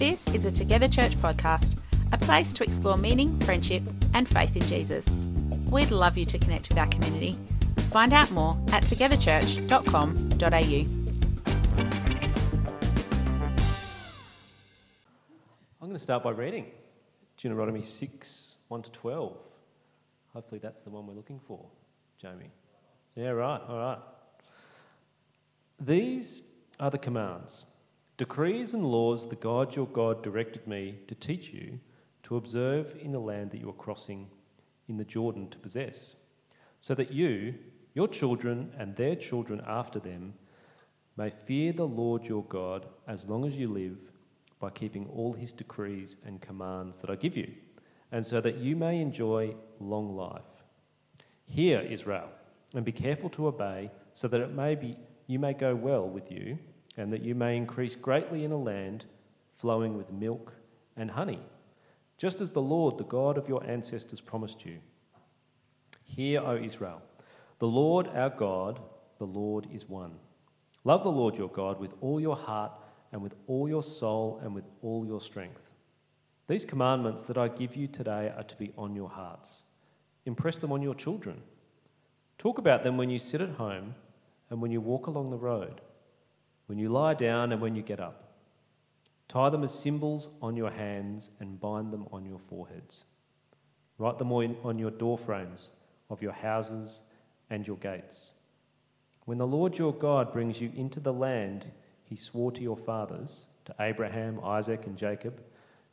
This is a Together Church podcast, a place to explore meaning, friendship, and faith in Jesus. We'd love you to connect with our community. Find out more at togetherchurch.com.au. I'm going to start by reading Deuteronomy 6 1 to 12. Hopefully, that's the one we're looking for, Jamie. Yeah, right, all right. These are the commands, decrees, and laws the God your God directed me to teach you to observe in the land that you are crossing in the Jordan to possess, so that you, your children, and their children after them may fear the Lord your God as long as you live by keeping all his decrees and commands that I give you, and so that you may enjoy long life. Hear, Israel, and be careful to obey, so that it may be you may go well with you, and that you may increase greatly in a land flowing with milk and honey, just as the Lord, the God of your ancestors, promised you. Hear, O Israel, the Lord our God, the Lord is one. Love the Lord your God with all your heart and with all your soul and with all your strength. These commandments that I give you today are to be on your hearts. Impress them on your children. Talk about them when you sit at home and when you walk along the road, when you lie down and when you get up. Tie them as symbols on your hands and bind them on your foreheads. Write them on your door frames of your houses and your gates. When the Lord your God brings you into the land he swore to your fathers, to Abraham, Isaac, and Jacob,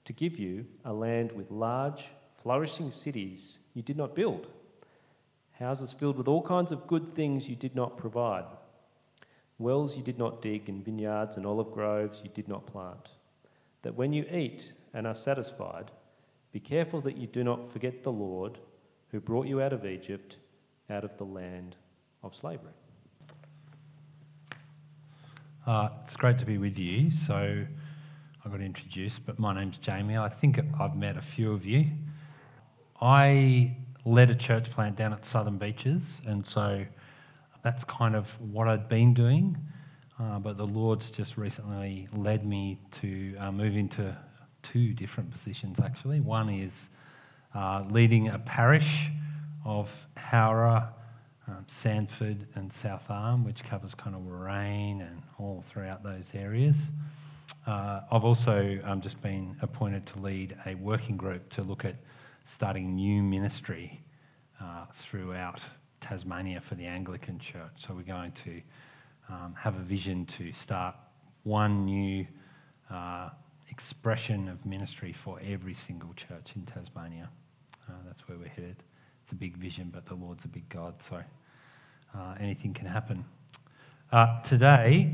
to give you a land with large, flourishing cities you did not build houses filled with all kinds of good things you did not provide, wells you did not dig, and vineyards and olive groves you did not plant. That when you eat and are satisfied, be careful that you do not forget the Lord who brought you out of Egypt, out of the land of slavery. Uh, it's great to be with you. So I got introduced, but my name's Jamie. I think I've met a few of you. I led a church plant down at Southern Beaches, and so that's kind of what I'd been doing. Uh, but the Lord's just recently led me to uh, move into two different positions, actually. One is uh, leading a parish of Howrah, um, Sandford, and South Arm, which covers kind of Warrane and all throughout those areas. Uh, I've also um, just been appointed to lead a working group to look at starting new ministry uh, throughout Tasmania for the Anglican Church. So we're going to um, have a vision to start one new uh, expression of ministry for every single church in Tasmania. Uh, that's where we're headed. It's a big vision, but the Lord's a big God, so uh, anything can happen. Uh, today,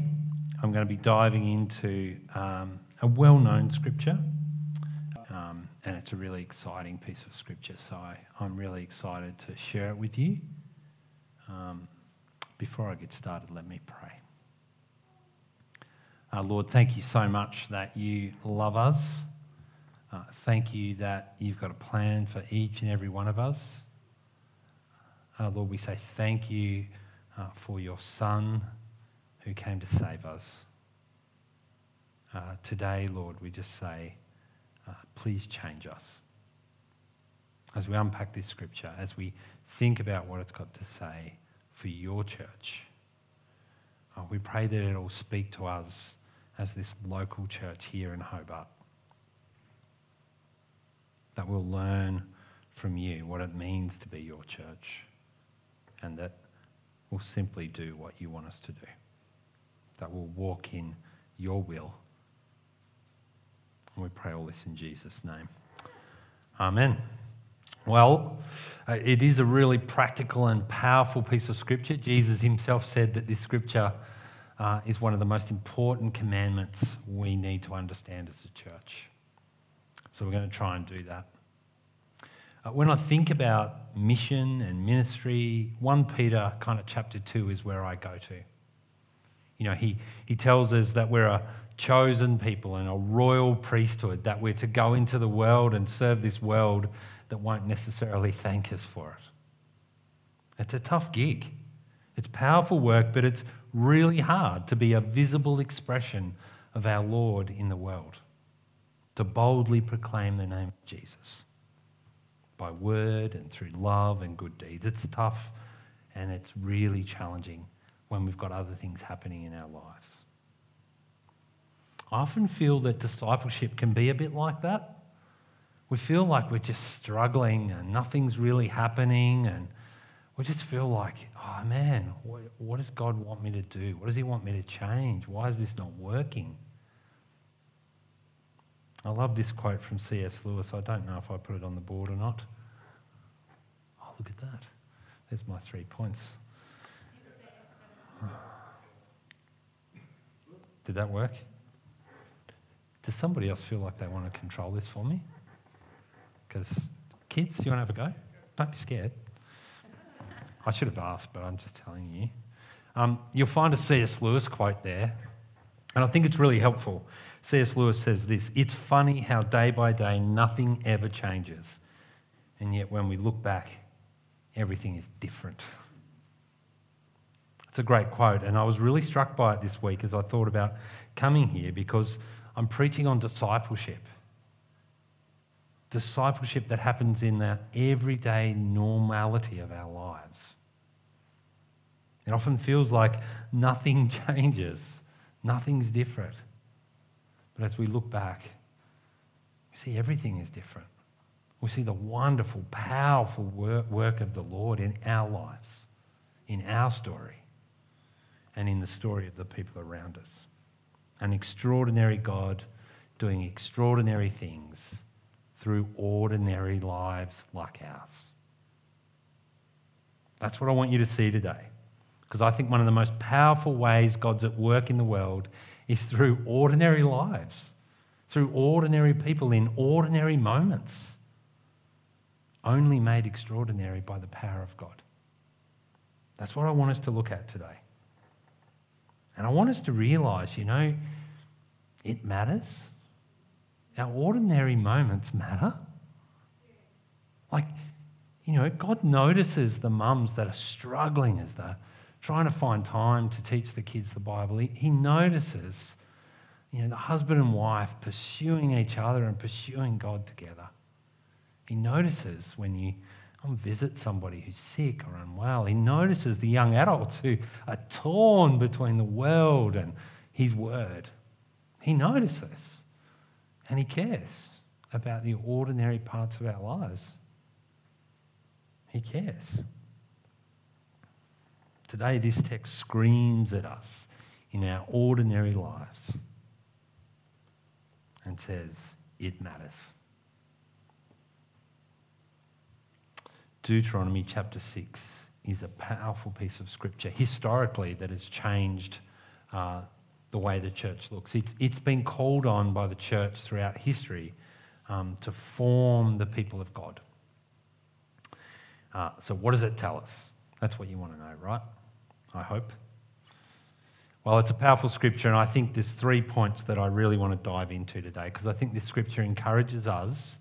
I'm going to be diving into um, a well known scripture and it's a really exciting piece of scripture. So I, am really excited to share it with you. Um, before I get started, let me pray. Uh, Lord, thank you so much that you love us. Uh, thank you that you've got a plan for each and every one of us. Uh, Lord, we say thank you uh, for your Son who came to save us. Uh, today, Lord, we just say, uh, please change us. As we unpack this scripture, as we think about what it's got to say for your church, uh, we pray that it will speak to us as this local church here in Hobart. That we'll learn from you what it means to be your church and that we'll simply do what you want us to do. That we'll walk in your will and we pray all this in Jesus' name. Amen. Well, uh, it is a really practical and powerful piece of scripture. Jesus himself said that this scripture uh, is one of the most important commandments we need to understand as a church. So we're going to try and do that. Uh, when I think about mission and ministry, 1 Peter kind of chapter 2 is where I go to. You know, he, he tells us that we're a chosen people and a royal priesthood, that we're to go into the world and serve this world that won't necessarily thank us for it. It's a tough gig. It's powerful work, but it's really hard to be a visible expression of our Lord in the world. to boldly proclaim the name of Jesus by word and through love and good deeds. It's tough and it's really challenging when we've got other things happening in our lives. I often feel that discipleship can be a bit like that. We feel like we're just struggling and nothing's really happening, and we just feel like, oh man, what, what does God want me to do? What does He want me to change? Why is this not working? I love this quote from C.S. Lewis. I don't know if I put it on the board or not. Oh, look at that. There's my three points. Did that work? Does somebody else feel like they want to control this for me? Because, kids, do you want to have a go? Don't be scared. I should have asked, but I'm just telling you. Um, you'll find a C.S. Lewis quote there, and I think it's really helpful. C.S. Lewis says this It's funny how day by day nothing ever changes, and yet when we look back, everything is different. It's a great quote, and I was really struck by it this week as I thought about coming here because I'm preaching on discipleship. Discipleship that happens in the everyday normality of our lives. It often feels like nothing changes, nothing's different. But as we look back, we see everything is different. We see the wonderful, powerful work of the Lord in our lives, in our story, and in the story of the people around us. An extraordinary God doing extraordinary things through ordinary lives like ours. That's what I want you to see today. Because I think one of the most powerful ways God's at work in the world is through ordinary lives, through ordinary people in ordinary moments, only made extraordinary by the power of God. That's what I want us to look at today. And I want us to realize, you know, it matters. Our ordinary moments matter. Like, you know, God notices the mums that are struggling as they're trying to find time to teach the kids the Bible. He, he notices, you know, the husband and wife pursuing each other and pursuing God together. He notices when you come visit somebody who's sick or unwell. He notices the young adults who are torn between the world and his word. He notices and he cares about the ordinary parts of our lives. He cares. Today, this text screams at us in our ordinary lives and says, It matters. Deuteronomy chapter 6 is a powerful piece of scripture historically that has changed uh, the way the church looks. It's, it's been called on by the church throughout history um, to form the people of God. Uh, so, what does it tell us? That's what you want to know, right? I hope. Well, it's a powerful scripture, and I think there's three points that I really want to dive into today because I think this scripture encourages us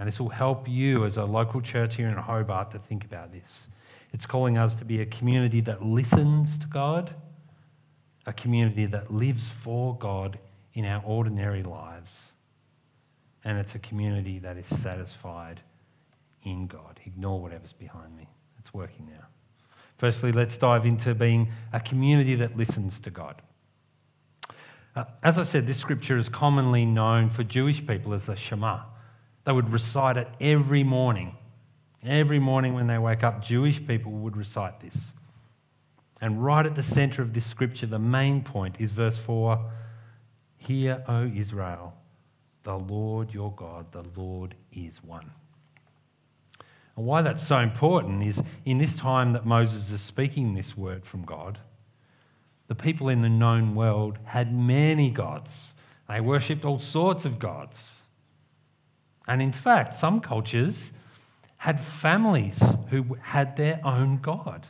and this will help you as a local church here in Hobart to think about this. It's calling us to be a community that listens to God, a community that lives for God in our ordinary lives, and it's a community that is satisfied in God. Ignore whatever's behind me. It's working now. Firstly, let's dive into being a community that listens to God. Uh, as I said, this scripture is commonly known for Jewish people as the Shema. They would recite it every morning. Every morning when they wake up, Jewish people would recite this. And right at the center of this scripture, the main point is verse 4 Hear, O Israel, the Lord your God, the Lord is one. And why that's so important is in this time that Moses is speaking this word from God, the people in the known world had many gods. They worshipped all sorts of gods. And in fact, some cultures had families who had their own God.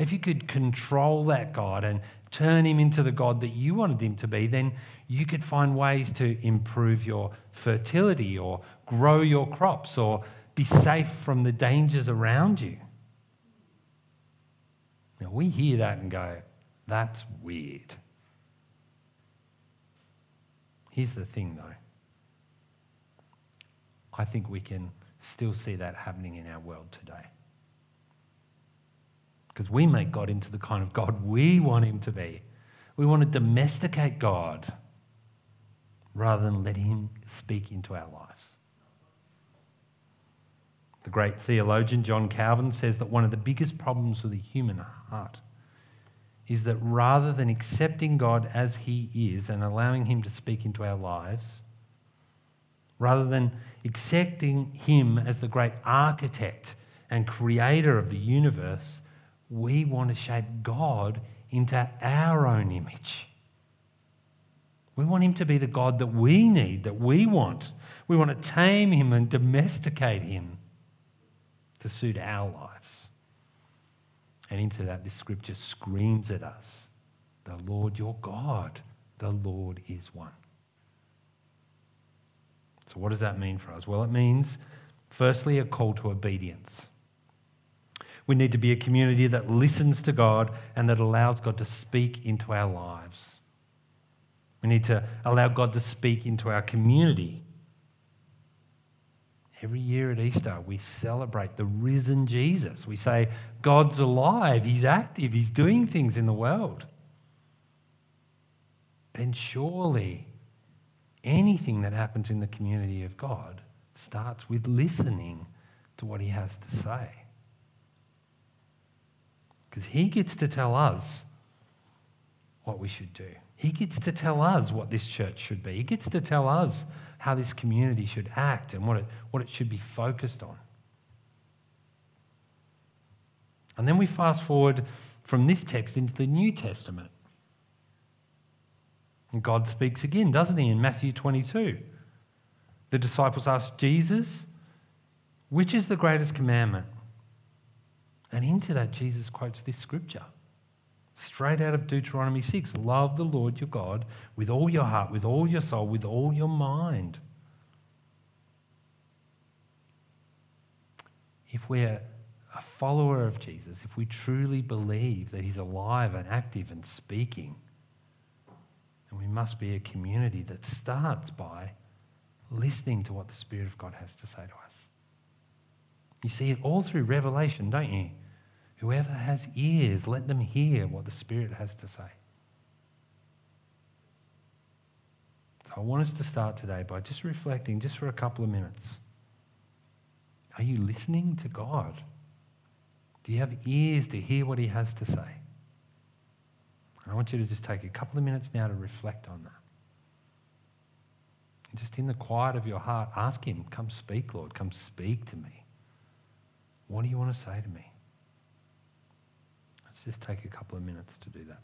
If you could control that God and turn him into the God that you wanted him to be, then you could find ways to improve your fertility or grow your crops or be safe from the dangers around you. Now, we hear that and go, that's weird. Here's the thing, though I think we can still see that happening in our world today. Because we make God into the kind of God we want him to be. We want to domesticate God rather than let him speak into our lives. The great theologian John Calvin says that one of the biggest problems with the human heart is that rather than accepting God as He is and allowing Him to speak into our lives, rather than accepting Him as the great architect and creator of the universe, we want to shape God into our own image. We want Him to be the God that we need, that we want. We want to tame Him and domesticate Him to suit our lives. And into that, this scripture screams at us the Lord your God, the Lord is one. So, what does that mean for us? Well, it means, firstly, a call to obedience. We need to be a community that listens to God and that allows God to speak into our lives. We need to allow God to speak into our community Every year at Easter, we celebrate the risen Jesus. We say, God's alive, He's active, He's doing things in the world. Then surely anything that happens in the community of God starts with listening to what He has to say. Because He gets to tell us what we should do. He gets to tell us what this church should be. He gets to tell us how this community should act and what it, what it should be focused on. And then we fast forward from this text into the New Testament. And God speaks again, doesn't he, in Matthew 22? The disciples ask Jesus, which is the greatest commandment? And into that, Jesus quotes this scripture straight out of Deuteronomy 6 love the Lord your God with all your heart, with all your soul, with all your mind. If we're a follower of Jesus, if we truly believe that he's alive and active and speaking, then we must be a community that starts by listening to what the Spirit of God has to say to us. You see it all through Revelation, don't you? Whoever has ears, let them hear what the Spirit has to say. So I want us to start today by just reflecting, just for a couple of minutes. Are you listening to God? Do you have ears to hear what He has to say? I want you to just take a couple of minutes now to reflect on that. And just in the quiet of your heart, ask Him, Come speak, Lord. Come speak to me. What do you want to say to me? Let's just take a couple of minutes to do that.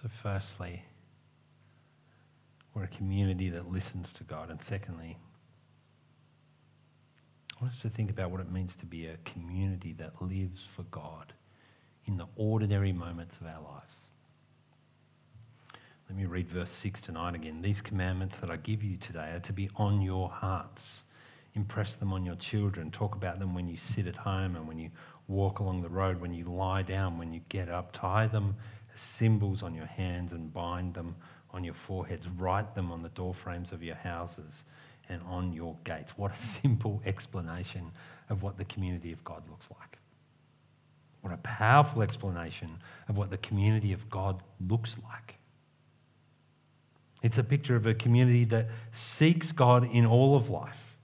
So, firstly, we're a community that listens to God. And secondly, I want us to think about what it means to be a community that lives for God in the ordinary moments of our lives. Let me read verse 6 to 9 again. These commandments that I give you today are to be on your hearts. Impress them on your children. Talk about them when you sit at home and when you walk along the road, when you lie down, when you get up. Tie them symbols on your hands and bind them on your foreheads. Write them on the doorframes of your houses and on your gates. What a simple explanation of what the community of God looks like. What a powerful explanation of what the community of God looks like. It's a picture of a community that seeks God in all of life.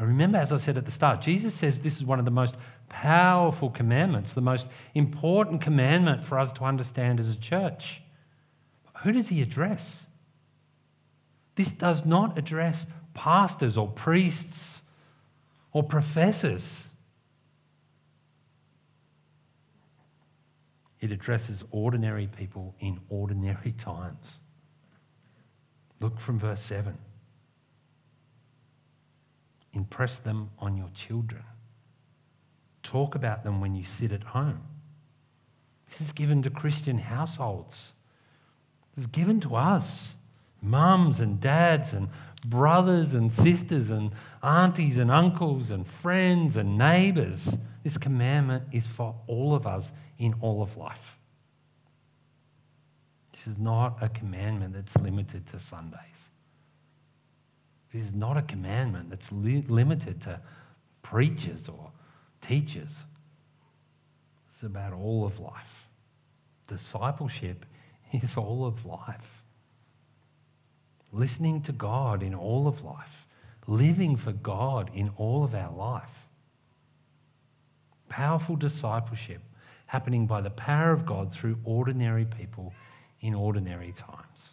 I remember, as I said at the start, Jesus says this is one of the most powerful commandments, the most important commandment for us to understand as a church. Who does he address? This does not address pastors or priests or professors. It addresses ordinary people in ordinary times. Look from verse 7. Impress them on your children. Talk about them when you sit at home. This is given to Christian households. This is given to us, mums and dads and brothers and sisters and aunties and uncles and friends and neighbours. This commandment is for all of us in all of life. This is not a commandment that's limited to Sundays. This is not a commandment that's li- limited to preachers or teachers. It's about all of life. Discipleship is all of life. Listening to God in all of life, living for God in all of our life. Powerful discipleship happening by the power of God through ordinary people in ordinary times.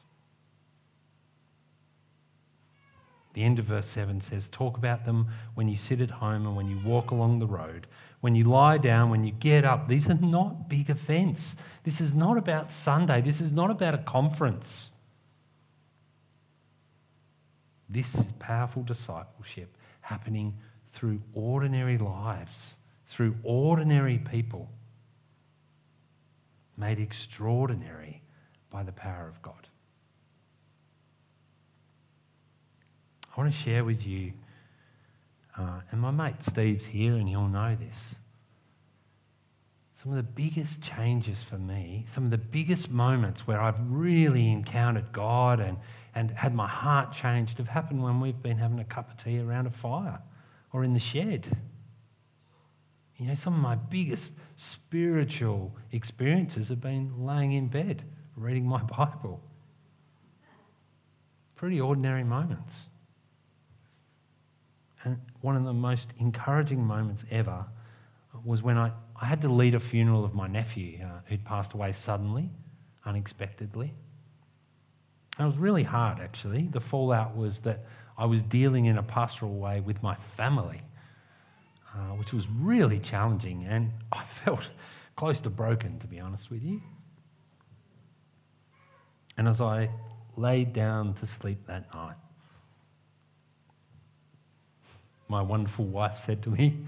The end of verse 7 says, Talk about them when you sit at home and when you walk along the road, when you lie down, when you get up. These are not big events. This is not about Sunday. This is not about a conference. This is powerful discipleship happening through ordinary lives, through ordinary people, made extraordinary by the power of God. I want to share with you, uh, and my mate Steve's here and he'll know this. Some of the biggest changes for me, some of the biggest moments where I've really encountered God and, and had my heart changed have happened when we've been having a cup of tea around a fire or in the shed. You know, some of my biggest spiritual experiences have been laying in bed, reading my Bible. Pretty ordinary moments. And one of the most encouraging moments ever was when I, I had to lead a funeral of my nephew uh, who'd passed away suddenly, unexpectedly. And it was really hard, actually. The fallout was that I was dealing in a pastoral way with my family, uh, which was really challenging. And I felt close to broken, to be honest with you. And as I laid down to sleep that night, my wonderful wife said to me,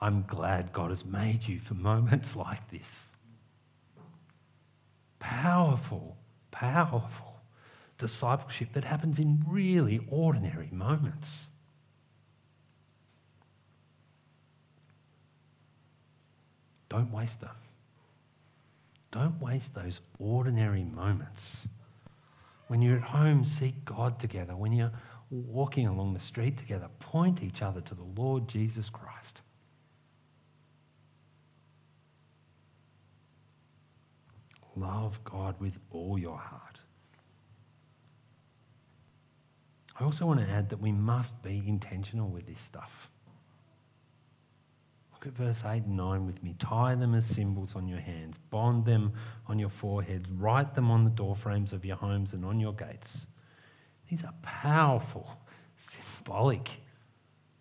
I'm glad God has made you for moments like this. Powerful, powerful discipleship that happens in really ordinary moments. Don't waste them. Don't waste those ordinary moments. When you're at home, seek God together. When you're walking along the street together, point each other to the Lord Jesus Christ. Love God with all your heart. I also want to add that we must be intentional with this stuff. Look at verse 8 and 9 with me. Tie them as symbols on your hands, bond them on your foreheads, write them on the doorframes of your homes and on your gates. These are powerful, symbolic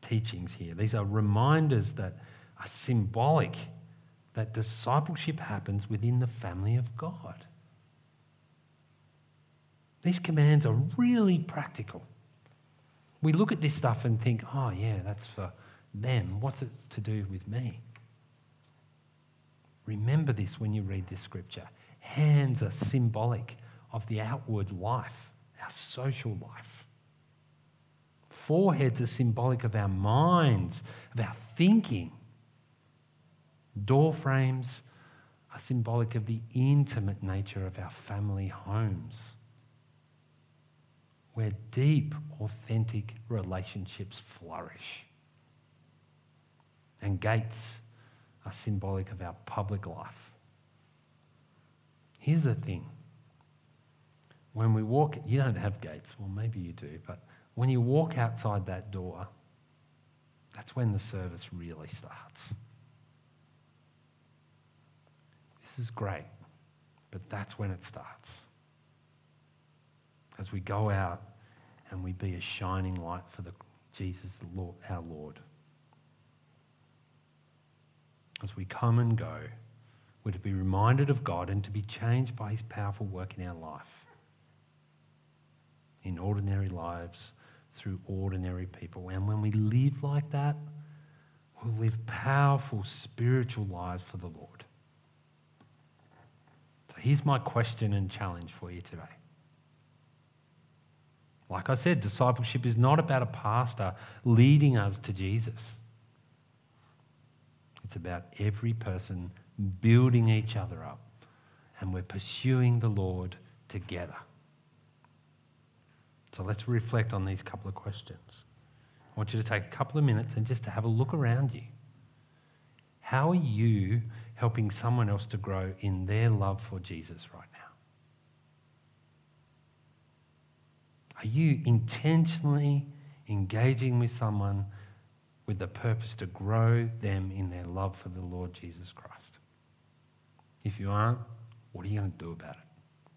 teachings here. These are reminders that are symbolic that discipleship happens within the family of God. These commands are really practical. We look at this stuff and think, oh, yeah, that's for them. What's it to do with me? Remember this when you read this scripture. Hands are symbolic of the outward life our social life. Foreheads are symbolic of our minds, of our thinking. Door frames are symbolic of the intimate nature of our family homes, where deep, authentic relationships flourish. And gates are symbolic of our public life. Here's the thing when we walk, you don't have gates, well, maybe you do, but when you walk outside that door, that's when the service really starts. This is great, but that's when it starts. As we go out and we be a shining light for the Jesus, the Lord, our Lord. As we come and go, we're to be reminded of God and to be changed by His powerful work in our life, in ordinary lives, through ordinary people. And when we live like that, we'll live powerful spiritual lives for the Lord. So here's my question and challenge for you today. Like I said, discipleship is not about a pastor leading us to Jesus. It's about every person building each other up, and we're pursuing the Lord together. So let's reflect on these couple of questions. I want you to take a couple of minutes and just to have a look around you. How are you helping someone else to grow in their love for Jesus right now? Are you intentionally engaging with someone with the purpose to grow them in their love for the Lord Jesus Christ? If you aren't, what are you going to do about it?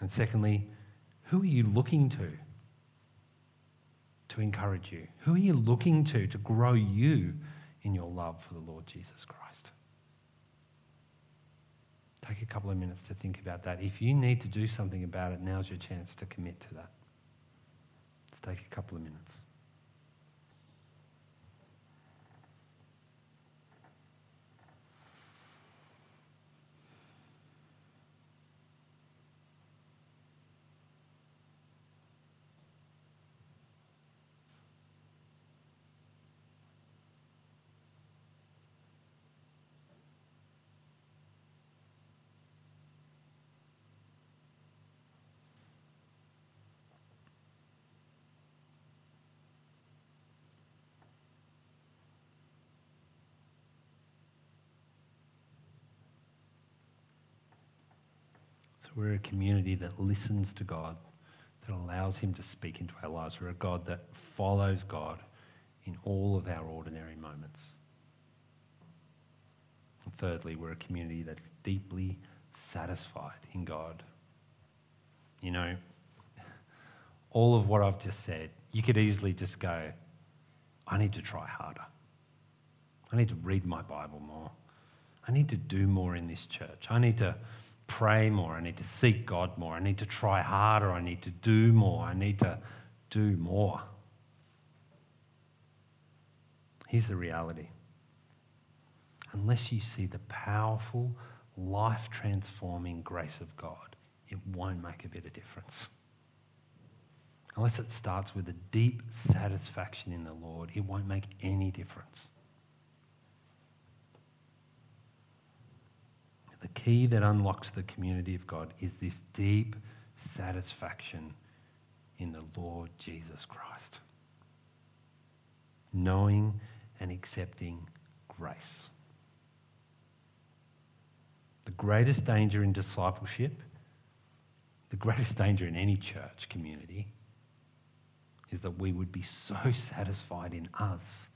And secondly, who are you looking to to encourage you? Who are you looking to to grow you in your love for the Lord Jesus Christ? Take a couple of minutes to think about that. If you need to do something about it, now's your chance to commit to that. Let's take a couple of minutes. So we're a community that listens to God, that allows Him to speak into our lives. We're a God that follows God in all of our ordinary moments. And thirdly, we're a community that is deeply satisfied in God. You know, all of what I've just said, you could easily just go, I need to try harder. I need to read my Bible more. I need to do more in this church. I need to pray more. I need to seek God more. I need to try harder. I need to do more. I need to do more. Here's the reality unless you see the powerful, life transforming grace of God, it won't make a bit of difference. Unless it starts with a deep satisfaction in the Lord, it won't make any difference. The key that unlocks the community of God is this deep satisfaction in the Lord Jesus Christ. Knowing and accepting grace. The greatest danger in discipleship, the greatest danger in any church community, is that we would be so satisfied in us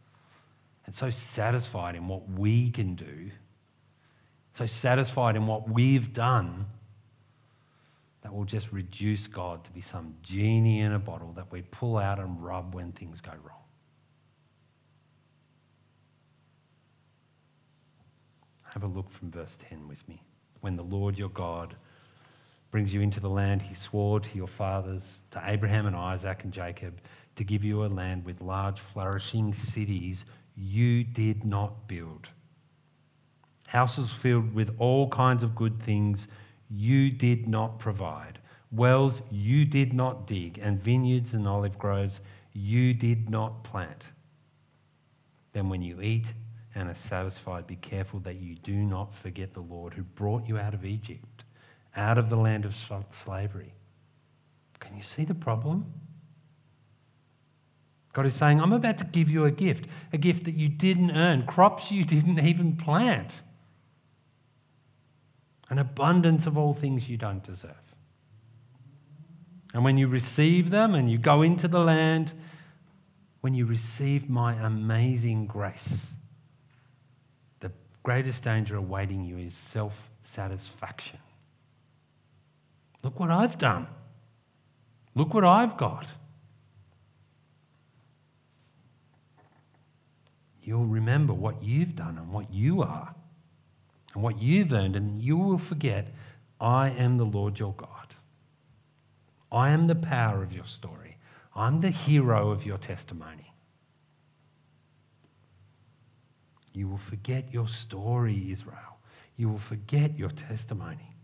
and so satisfied in what we can do, so satisfied in what we've done, that will just reduce God to be some genie in a bottle that we pull out and rub when things go wrong. Have a look from verse 10 with me. When the Lord your God brings you into the land he swore to your fathers, to Abraham and Isaac and Jacob, to give you a land with large, flourishing cities you did not build. Houses filled with all kinds of good things you did not provide. Wells you did not dig, and vineyards and olive groves you did not plant. Then, when you eat and are satisfied, be careful that you do not forget the Lord who brought you out of Egypt, out of the land of slavery. Can you see the problem? God is saying, I'm about to give you a gift, a gift that you didn't earn, crops you didn't even plant, an abundance of all things you don't deserve. And when you receive them and you go into the land, when you receive my amazing grace, the greatest danger awaiting you is self satisfaction. Look what I've done. Look what I've got. You'll remember what you've done and what you are and what you've earned, and you will forget I am the Lord your God. I am the power of your story. I'm the hero of your testimony. You will forget your story, Israel. You will forget your testimony.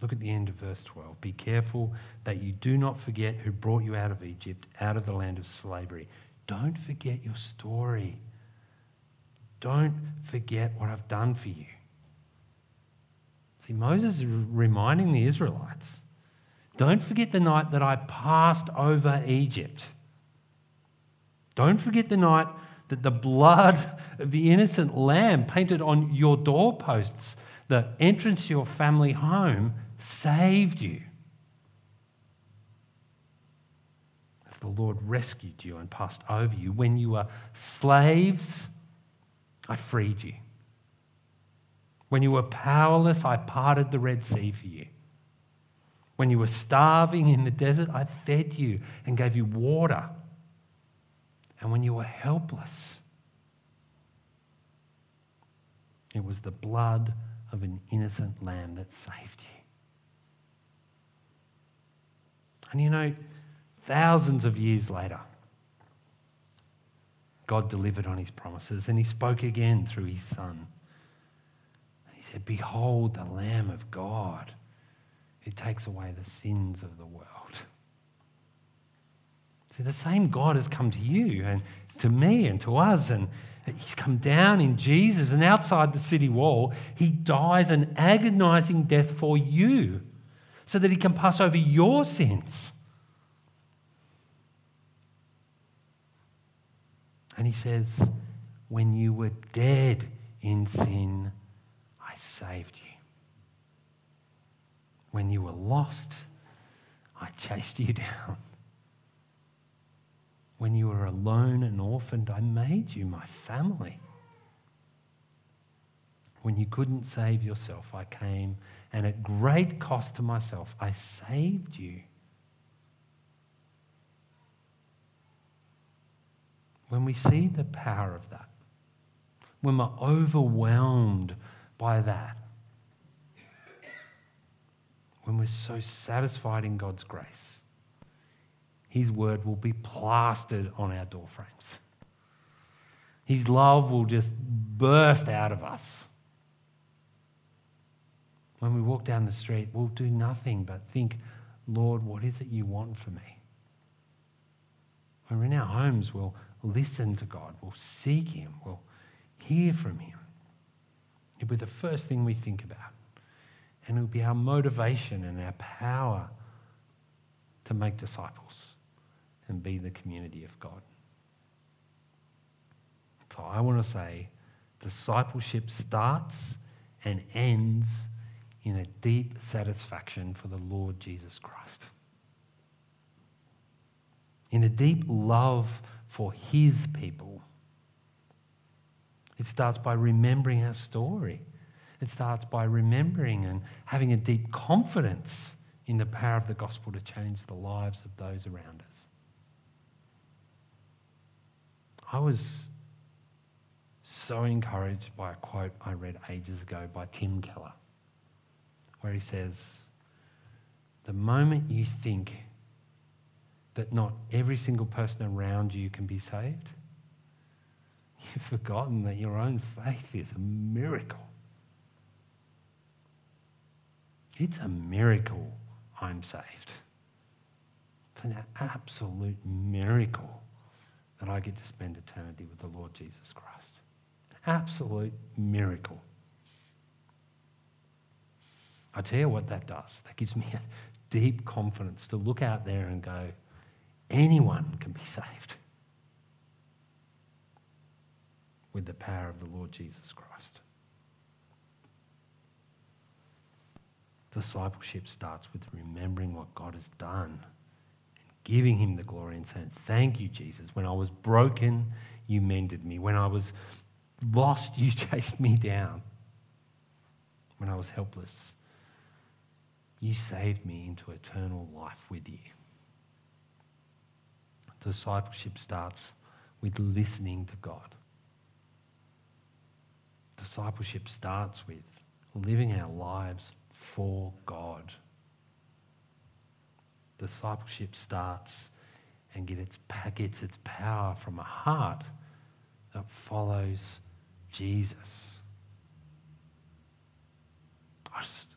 Look at the end of verse 12. Be careful that you do not forget who brought you out of Egypt, out of the land of slavery. Don't forget your story. Don't forget what I've done for you. See, Moses is reminding the Israelites don't forget the night that I passed over Egypt. Don't forget the night that the blood of the innocent lamb painted on your doorposts, the entrance to your family home, saved you. The Lord rescued you and passed over you. When you were slaves, I freed you. When you were powerless, I parted the Red Sea for you. When you were starving in the desert, I fed you and gave you water. And when you were helpless, it was the blood of an innocent lamb that saved you. And you know, thousands of years later, God delivered on his promises and he spoke again through his son. He said, Behold the Lamb of God who takes away the sins of the world. See, the same God has come to you and to me and to us, and He's come down in Jesus, and outside the city wall, He dies an agonizing death for you so that He can pass over your sins. And He says, When you were dead in sin, I saved you. When you were lost, I chased you down. When you were alone and orphaned, I made you my family. When you couldn't save yourself, I came, and at great cost to myself, I saved you. When we see the power of that, when we're overwhelmed by that, when we're so satisfied in God's grace, His word will be plastered on our doorframes. His love will just burst out of us. When we walk down the street, we'll do nothing but think, Lord, what is it you want for me? When we're in our homes, we'll listen to God, we'll seek Him, we'll hear from Him. It'll be the first thing we think about. And it will be our motivation and our power to make disciples and be the community of God. So I want to say discipleship starts and ends in a deep satisfaction for the Lord Jesus Christ. In a deep love for his people. It starts by remembering our story it starts by remembering and having a deep confidence in the power of the gospel to change the lives of those around us. I was so encouraged by a quote I read ages ago by Tim Keller, where he says, The moment you think that not every single person around you can be saved, you've forgotten that your own faith is a miracle. It's a miracle I'm saved. It's an absolute miracle that I get to spend eternity with the Lord Jesus Christ. Absolute miracle. I tell you what that does. That gives me a deep confidence to look out there and go, anyone can be saved with the power of the Lord Jesus Christ. Discipleship starts with remembering what God has done and giving Him the glory and saying, Thank you, Jesus. When I was broken, you mended me. When I was lost, you chased me down. When I was helpless, you saved me into eternal life with you. Discipleship starts with listening to God. Discipleship starts with living our lives for God. Discipleship starts and gets its power from a heart that follows Jesus. I, just,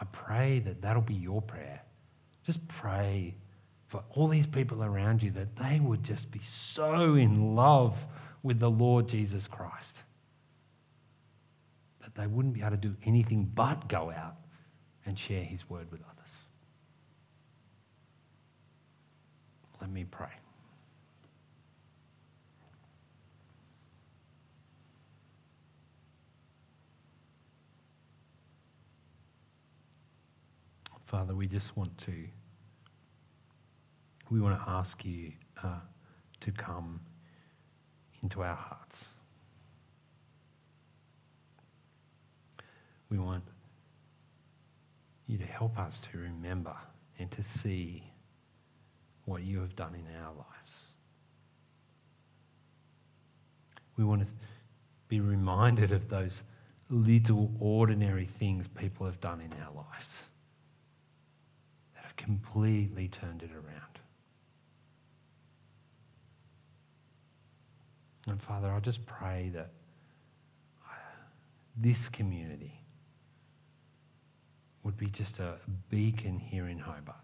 I pray that that'll be your prayer. Just pray for all these people around you that they would just be so in love with the Lord Jesus Christ that they wouldn't be able to do anything but go out and share his word with others. Let me pray. Father, we just want to, we want to ask you uh, to come into our hearts. We want you to help us to remember and to see what you have done in our lives. We want to be reminded of those little ordinary things people have done in our lives that have completely turned it around. And Father, I just pray that uh, this community would be just a beacon here in Hobart.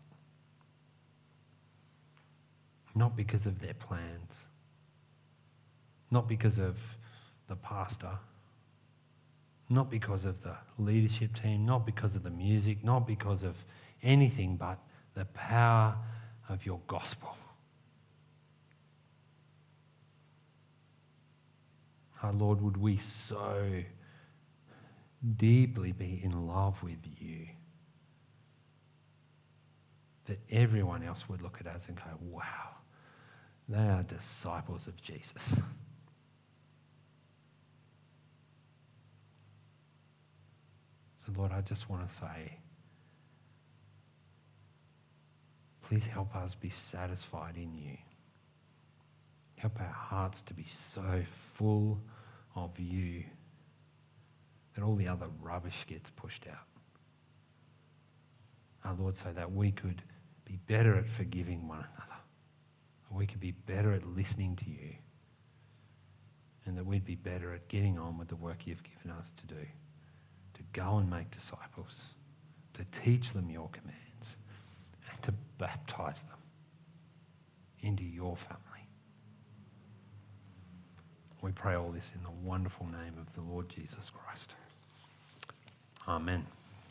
Not because of their plans, not because of the pastor, not because of the leadership team, not because of the music, not because of anything but the power of your gospel. Our Lord, would we so deeply be in love with you that everyone else would look at us and go, wow, they are disciples of Jesus. So, Lord, I just want to say, please help us be satisfied in you. Help our hearts to be so full of you that all the other rubbish gets pushed out. Our Lord, so that we could be better at forgiving one another. We could be better at listening to you. And that we'd be better at getting on with the work you've given us to do. To go and make disciples. To teach them your commands. And to baptize them into your family. We pray all this in the wonderful name of the Lord Jesus Christ. Amen.